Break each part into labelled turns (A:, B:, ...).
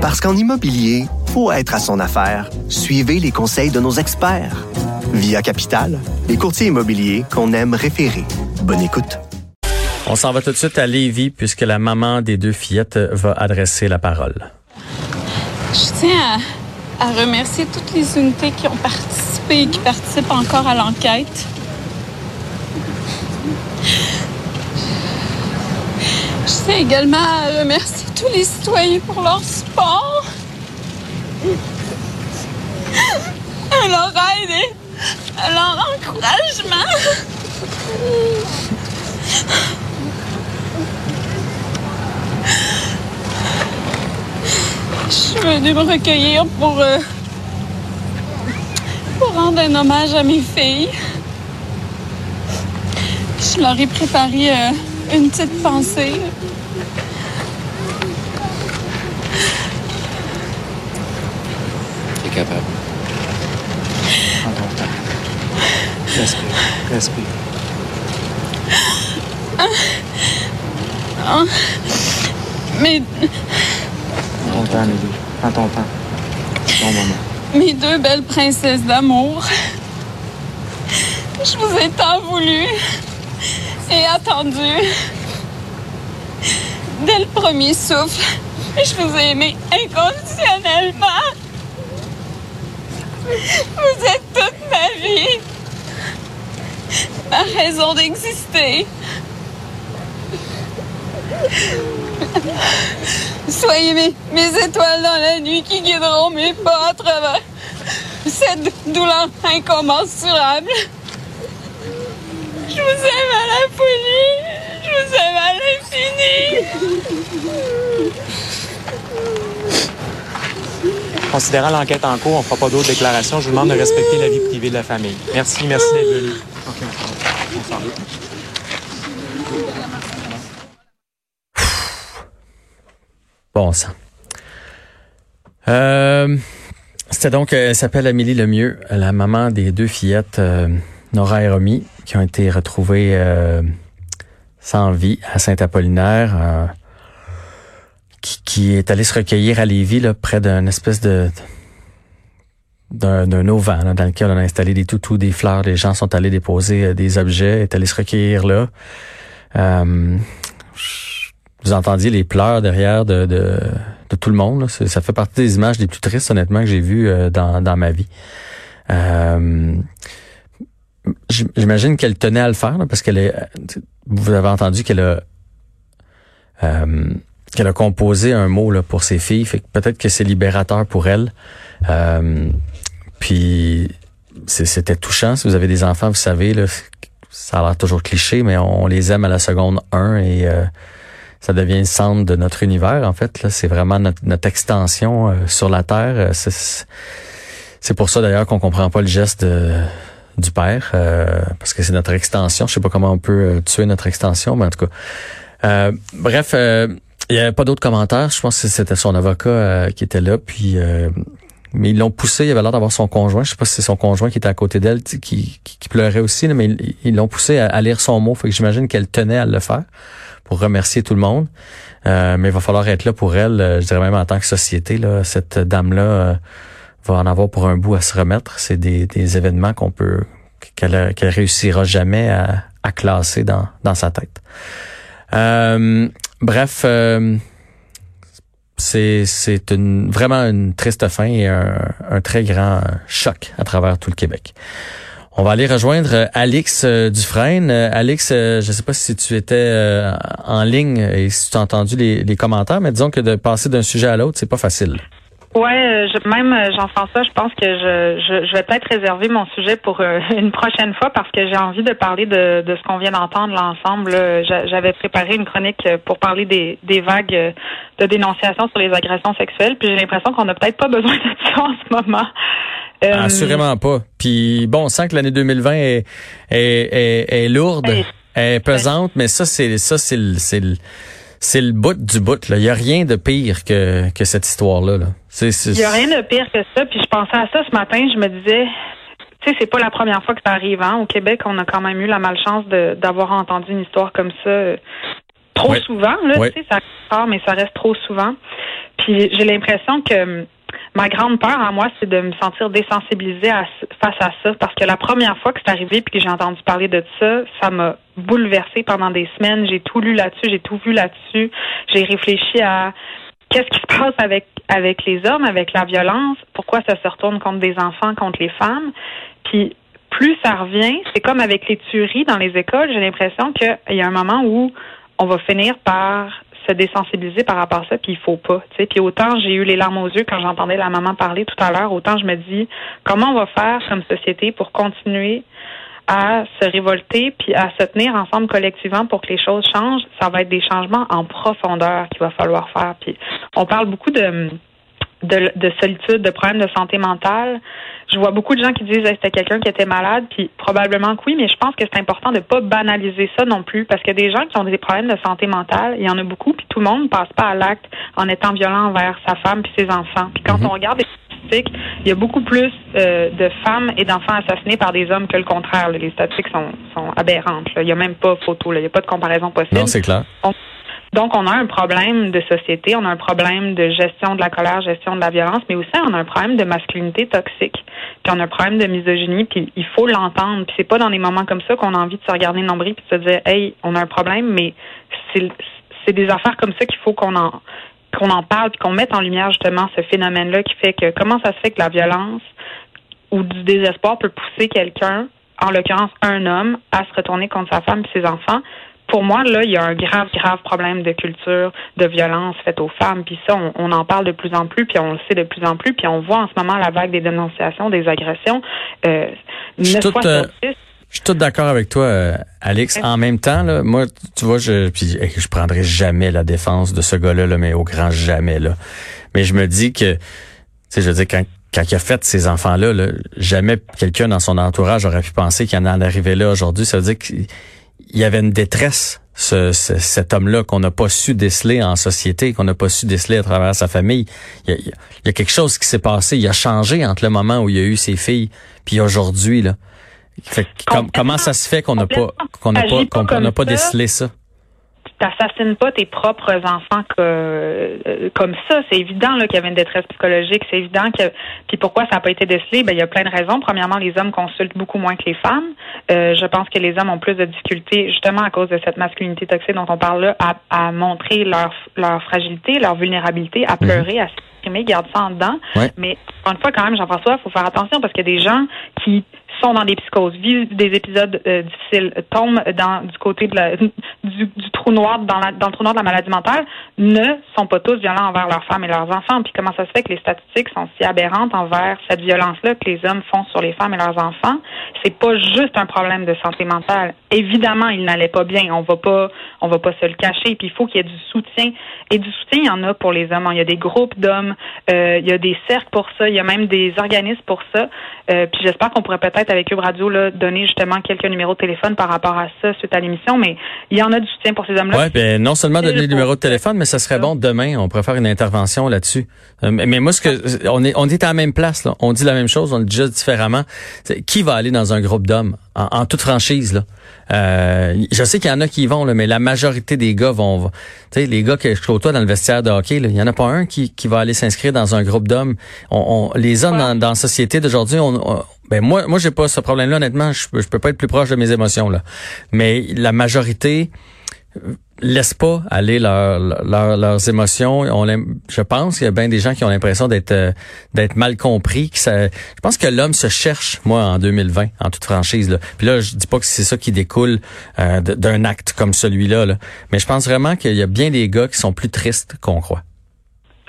A: Parce qu'en immobilier, faut être à son affaire. Suivez les conseils de nos experts. Via Capital, les courtiers immobiliers qu'on aime référer. Bonne écoute.
B: On s'en va tout de suite à Lévis puisque la maman des deux fillettes va adresser la parole.
C: Je tiens à, à remercier toutes les unités qui ont participé et qui participent encore à l'enquête. Je tiens également à remercier tous les citoyens pour leur support, leur aide et leur encouragement. Je suis venue me recueillir pour, euh, pour rendre un hommage à mes filles. Je leur ai préparé euh, une petite pensée.
D: T'es capable. Prends ton temps. Respire. Respire.
C: Mes,
D: Prends ton temps, Amélie. Prends ton temps. Bon moment.
C: mes deux belles princesses d'amour. Je vous ai tant voulu et attendu. Dès le premier souffle, je vous ai aimé inconditionnellement. Vous êtes toute ma vie, ma raison d'exister. Soyez mes, mes étoiles dans la nuit qui guideront mes pas à travers cette douleur incommensurable. Je vous aime à la folie. Vous aime à l'infini.
D: Considérant l'enquête en cours, on ne fera pas d'autres déclarations. Je vous demande de respecter la vie privée de la famille. Merci, merci d'être va.
B: Bon sang. Euh, C'était donc, euh, elle s'appelle Amélie Lemieux, la maman des deux fillettes, euh, Nora et Romy, qui ont été retrouvées euh, sans vie à Saint-Apollinaire, euh, qui, qui est allée se recueillir à Lévis, là, près d'une espèce de d'un auvent là, dans lequel on a installé des toutous, des fleurs. Les gens sont allés déposer euh, des objets, est allés se recueillir là. Euh, vous entendiez les pleurs derrière de, de, de tout le monde. là. Ça fait partie des images les plus tristes, honnêtement, que j'ai vues euh, dans, dans ma vie. Euh, J'imagine qu'elle tenait à le faire, là, parce qu'elle est. Vous avez entendu qu'elle a euh, qu'elle a composé un mot là, pour ses filles. Fait que peut-être que c'est libérateur pour elle. Euh, puis c'était touchant. Si vous avez des enfants, vous savez, là, ça a l'air toujours cliché, mais on les aime à la seconde 1 et euh, ça devient le centre de notre univers, en fait. C'est vraiment notre, notre extension euh, sur la Terre. Euh, c'est pour ça d'ailleurs qu'on comprend pas le geste de- du père, euh, parce que c'est notre extension. Je sais pas comment on peut euh, tuer notre extension, mais en tout cas. Euh, bref, euh, il y avait pas d'autres commentaires. Je pense que c'était son avocat qui était là, puis mais ils l'ont poussé. Il avait l'air d'avoir son conjoint. Je sais pas si c'est son conjoint qui était à côté d'elle, qui, qui, qui pleurait aussi, là, mais ils l'ont poussé à, lire son mot. Fait que j'imagine qu'elle tenait à le faire pour remercier tout le monde. Euh, mais il va falloir être là pour elle, je dirais même en tant que société. Là, cette dame-là euh, va en avoir pour un bout à se remettre. C'est des, des événements qu'on peut qu'elle qu'elle réussira jamais à, à classer dans, dans sa tête. Euh, bref, euh, c'est une vraiment une triste fin et un, un très grand choc à travers tout le Québec. On va aller rejoindre Alix euh, Dufresne. Euh, Alix, euh, je ne sais pas si tu étais euh, en ligne et si tu as entendu les, les commentaires, mais disons que de passer d'un sujet à l'autre, c'est pas facile.
E: Ouais, euh, je- même euh, Jean-François, je pense que je, je, je vais peut-être réserver mon sujet pour euh, une prochaine fois parce que j'ai envie de parler de, de ce qu'on vient d'entendre l'ensemble. là. J'a- J'avais préparé une chronique pour parler des, des vagues de dénonciation sur les agressions sexuelles, puis j'ai l'impression qu'on n'a peut-être pas besoin de ça en ce moment. Euh,
B: Assurément pas. Puis bon, on sent que l'année 2020 est, est, est, est lourde, est pesante, mais ça, c'est ça, c'est le, c'est le, c'est le bout du bout. Là. Il y a rien de pire que, que cette histoire-là. Là. C'est, c'est-
E: Il n'y a rien de pire que ça. Puis je pensais à ça ce matin. Je me disais, tu sais, c'est pas la première fois que ça arrive. Hein? Au Québec, on a quand même eu la malchance de- d'avoir entendu une histoire comme ça. euh, trop souvent, là, tu sais, ça mais ça reste trop souvent. Puis j'ai l'impression que ma grande peur à moi, c'est de me sentir désensibilisée face à ça, parce que la première fois que c'est arrivé puis que j'ai entendu parler de ça, ça m'a bouleversée pendant des semaines. J'ai tout lu là-dessus, j'ai tout vu là-dessus. J'ai réfléchi à qu'est-ce qui se passe avec avec les hommes, avec la violence, pourquoi ça se retourne contre des enfants, contre les femmes. Puis plus ça revient, c'est comme avec les tueries dans les écoles, j'ai l'impression qu'il y a un moment où on va finir par se désensibiliser par rapport à ça, puis il faut pas. Puis autant j'ai eu les larmes aux yeux quand j'entendais la maman parler tout à l'heure, autant je me dis comment on va faire comme société pour continuer à se révolter puis à se tenir ensemble collectivement pour que les choses changent. Ça va être des changements en profondeur qu'il va falloir faire. Puis on parle beaucoup de de, de, solitude, de problèmes de santé mentale. Je vois beaucoup de gens qui disent que c'était quelqu'un qui était malade, puis probablement que oui, mais je pense que c'est important de ne pas banaliser ça non plus, parce que des gens qui ont des problèmes de santé mentale, il y en a beaucoup, puis tout le monde ne passe pas à l'acte en étant violent envers sa femme puis ses enfants. Puis quand mhm. on regarde statistiques, il y a beaucoup plus euh, de femmes et d'enfants assassinés par des hommes que le contraire. Les statistiques sont, sont aberrantes. Il n'y a même pas photo, il n'y a pas de comparaison possible.
B: Non, c'est clair.
E: Donc, on a un problème de société, on a un problème de gestion de la colère, gestion de la violence, mais aussi on a un problème de masculinité toxique, puis on a un problème de misogynie, puis il faut l'entendre. Puis c'est pas dans des moments comme ça qu'on a envie de se regarder le nombril puis de se dire, hey, on a un problème, mais c'est des affaires comme ça qu'il faut qu'on en qu'on en parle puis qu'on mette en lumière justement ce phénomène-là qui fait que comment ça se fait que la violence ou du désespoir peut pousser quelqu'un, en l'occurrence un homme, à se retourner contre sa femme et ses enfants, pour moi, là, il y a un grave, grave problème de culture, de violence faite aux femmes. Puis ça, on, en parle de plus en plus, puis on le sait de plus en plus, puis on voit en ce moment la vague des dénonciations, des agressions. Euh,
B: je suis tout, euh, je suis tout d'accord avec toi, euh, Alex. En même temps, là, moi, tu vois, je puis je prendrai jamais la défense de ce gars-là, là, mais au grand jamais. Là. Mais je me dis que, tu sais, je veux dire, quand quand il a fait ces enfants-là, là, jamais quelqu'un dans son entourage aurait pu penser qu'il en arrivait là aujourd'hui. Ça veut dire qu'il il y avait une détresse, ce, cet homme-là qu'on n'a pas su déceler en société, qu'on n'a pas su déceler à travers sa famille. Il y a, quelque chose qui s'est passé. Il a changé entre le moment où il y a eu ses filles puis aujourd'hui là. Comment ça se fait qu'on n'a pas qu'on n'a pas qu'on n'a pas décelé ça?
E: t'assassines pas tes propres enfants que, euh, comme ça. C'est évident qu'il y avait une détresse psychologique. C'est évident que. Puis pourquoi ça n'a pas été décelé? Ben il y a plein de raisons. Premièrement, les hommes consultent beaucoup moins que les femmes. Euh, je pense que les hommes ont plus de difficultés justement à cause de cette masculinité toxique dont on parle là, à, à montrer leur leur fragilité, leur vulnérabilité, à mhm. pleurer, à s'exprimer, garder ça en dedans. Mais encore une fois, quand même, Jean-François, il faut faire attention parce qu'il y a des gens qui sont dans des psychoses, vivent des épisodes euh, difficiles, tombent dans du côté du, trou noir dans, le trou noir de la maladie mentale, ne sont pas tous violents envers leurs femmes et leurs enfants. Puis comment ça se fait que les statistiques sont si aberrantes envers cette violence-là que les hommes font sur les femmes et leurs enfants? C'est pas juste un problème de santé mentale. Évidemment, ils n'allaient pas bien. On va pas, on va pas se le cacher. Puis il faut qu'il y ait du soutien. Et du soutien, il y en a pour les hommes. Il y a des groupes d'hommes, euh, il y a des cercles pour ça, il y a même des organismes pour ça. Euh, puis j'espère qu'on pourrait peut-être avec Cube Radio là, donner justement quelques numéros de téléphone par rapport à ça suite à l'émission, mais il y en a du soutien pour ces hommes-là.
B: Oui, ben non seulement donner le numéro de téléphone, mais ça serait bon demain, on pourrait faire une intervention là-dessus. Euh, mais moi, ce que on est on est à la même place, là. on dit la même chose, on le dit juste différemment. Qui va aller dans un groupe d'hommes en, toute franchise là? Euh, Je sais qu'il y en a qui y vont, là, mais la majorité des gars vont. Tu sais, les gars que je côtoie dans le vestiaire de hockey, il y en a pas un qui, qui va aller s'inscrire dans un groupe d'hommes. On, les hommes dans, dans la société d'aujourd'hui, on ben moi, moi j'ai pas ce problème-là. Honnêtement, je, je peux pas être plus proche de mes émotions là. Mais la majorité euh, laisse pas aller leur, leurs émotions. On, je pense qu'il y a bien des gens qui ont l'impression d'être euh, d'être mal compris. Que ça, je pense que l'homme se cherche, moi, en 2020, en toute franchise. Là. Puis là, je dis pas que c'est ça qui découle euh, d'un acte comme celui-là, là. mais je pense vraiment qu'il y a bien des gars qui sont plus tristes qu'on croit.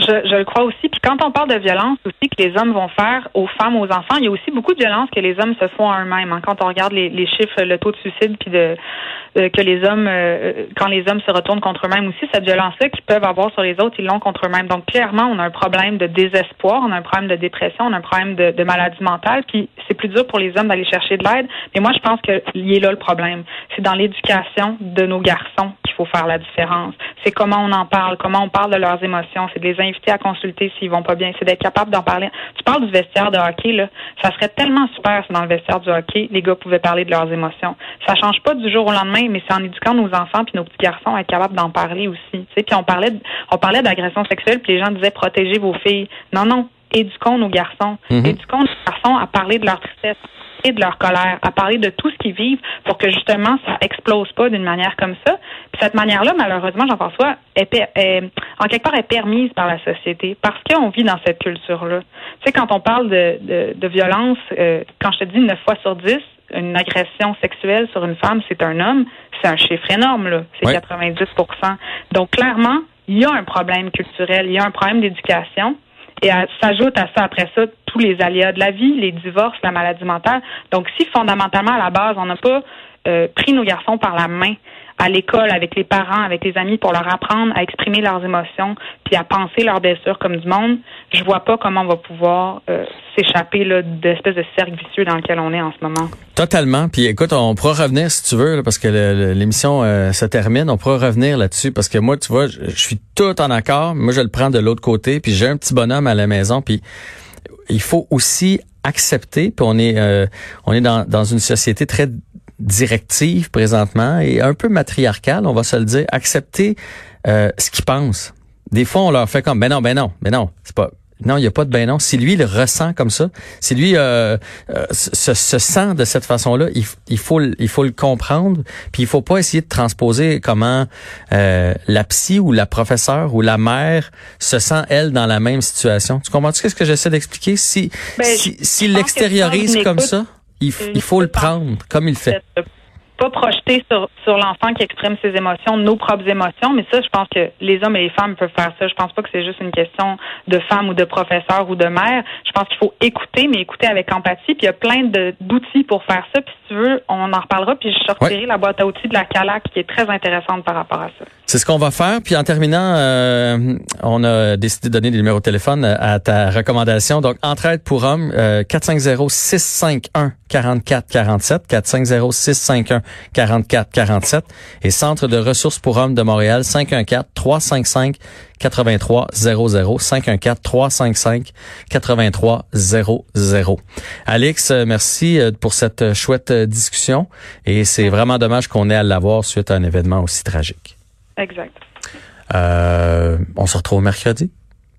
E: Je, le crois aussi. Puis quand on parle de violence aussi que les hommes vont faire aux femmes, aux enfants, il y a aussi beaucoup de violence que les hommes se font à eux-mêmes. Hein. Quand on regarde les, chiffres, le taux de suicide, puis euh, que les hommes, euh, quand les hommes se retournent contre eux-mêmes aussi, cette violence-là qu'ils peuvent avoir sur les autres, ils l'ont contre eux-mêmes. Donc clairement, on a un problème de désespoir, on a un problème de dépression, on a un problème de, maladie mentale. Puis c'est plus dur pour les hommes d'aller chercher de l'aide. Mais moi, je pense que y est là le problème. C'est dans l'éducation de nos garçons qu'il faut faire la différence. C'est comment on en parle, comment on parle de leurs émotions. C'est de inviter hésiter à consulter s'ils vont pas bien. C'est d'être capable d'en parler. Tu parles du vestiaire de hockey, là. Ça serait tellement super si dans le vestiaire du hockey, les gars pouvaient parler de leurs émotions. Ça change pas du jour au lendemain, mais c'est en éduquant nos enfants puis nos petits garçons à être capables d'en parler aussi. Puis on parlait, on parlait d'agression sexuelle, puis les gens disaient protégez vos filles. Non, non, éduquons nos garçons.
B: Mhm.
E: Éduquons nos garçons à parler de leur tristesse et de leur colère, à parler de tout ce qu'ils vivent pour que justement ça explose pas d'une manière comme ça. Puis cette manière-là, malheureusement, Jean-François, est, est- en quelque part est permise par la société parce qu'on vit dans cette culture-là. Tu sais, quand on parle de, de, de violence, euh, quand je te dis 9 fois sur 10, une agression sexuelle sur une femme, c'est un homme, c'est un chiffre énorme, là. C'est
B: Ouais.
E: 90% Donc, clairement, il y a un problème culturel, il y a un problème d'éducation. Et s'ajoute à ça, après ça, tous les aléas de la vie, les divorces, la maladie mentale. Donc, si fondamentalement, à la base, on n'a pas euh, pris nos garçons par la main à l'école, avec les parents, avec les amis, pour leur apprendre à exprimer leurs émotions, puis à penser leurs blessures comme du monde, je vois pas comment on va pouvoir euh, s'échapper là, d'espèce de cercle vicieux dans lequel on est en ce moment.
B: Totalement. Puis écoute, on pourra revenir si tu veux, là, parce que l'émission euh, se termine. On pourra revenir là-dessus parce que moi, tu vois, je, je suis tout en accord. Moi, je le prends de l'autre côté. Puis j'ai un petit bonhomme à la maison. Puis il faut aussi accepter. Puis on est, euh, on est dans, dans une société très directive présentement et un peu matriarcale, on va se le dire. Accepter euh, ce qu'ils pensent. Des fois, on leur fait comme, ben non, ben non, ben non, c'est pas. Non, il n'y a pas de ben non. Si lui il le ressent comme ça, si lui euh, euh, se, se sent de cette façon-là, il, il faut le- il faut le comprendre. Puis il faut pas essayer de transposer comment euh, la psy ou la professeure ou la mère se sent elle dans la même situation. Tu comprends ce que j'essaie d'expliquer? Si
E: Ben,
B: si,
E: que
B: l'extériorise comme ça, il, faut le prendre comme il le fait.
E: Pas projeter sur, sur l'enfant qui exprime ses émotions, nos propres émotions, mais ça, je pense que les hommes et les femmes peuvent faire ça. Je pense pas que c'est juste une question de femme ou de professeur ou de mère. Je pense qu'il faut écouter, mais écouter avec empathie. Puis il y a plein d'outils pour faire ça. Puis si tu veux, on en reparlera. Puis je sortirai
B: Ouais.
E: la boîte à outils de la CALAC qui est très intéressante par rapport à ça.
B: C'est ce qu'on va faire. Puis en terminant, euh, on a décidé de donner des numéros de téléphone à ta recommandation. Donc, Entraide pour hommes, euh, 450-651-4447, 450-651-4447 et Centre de ressources pour hommes de Montréal, 514-355-8300, 514-355-8300. Alex, euh, merci euh, pour cette euh, chouette euh, discussion et c'est vraiment dommage qu'on ait à l'avoir suite à un événement aussi tragique.
E: Exact.
B: Euh, on se retrouve mercredi.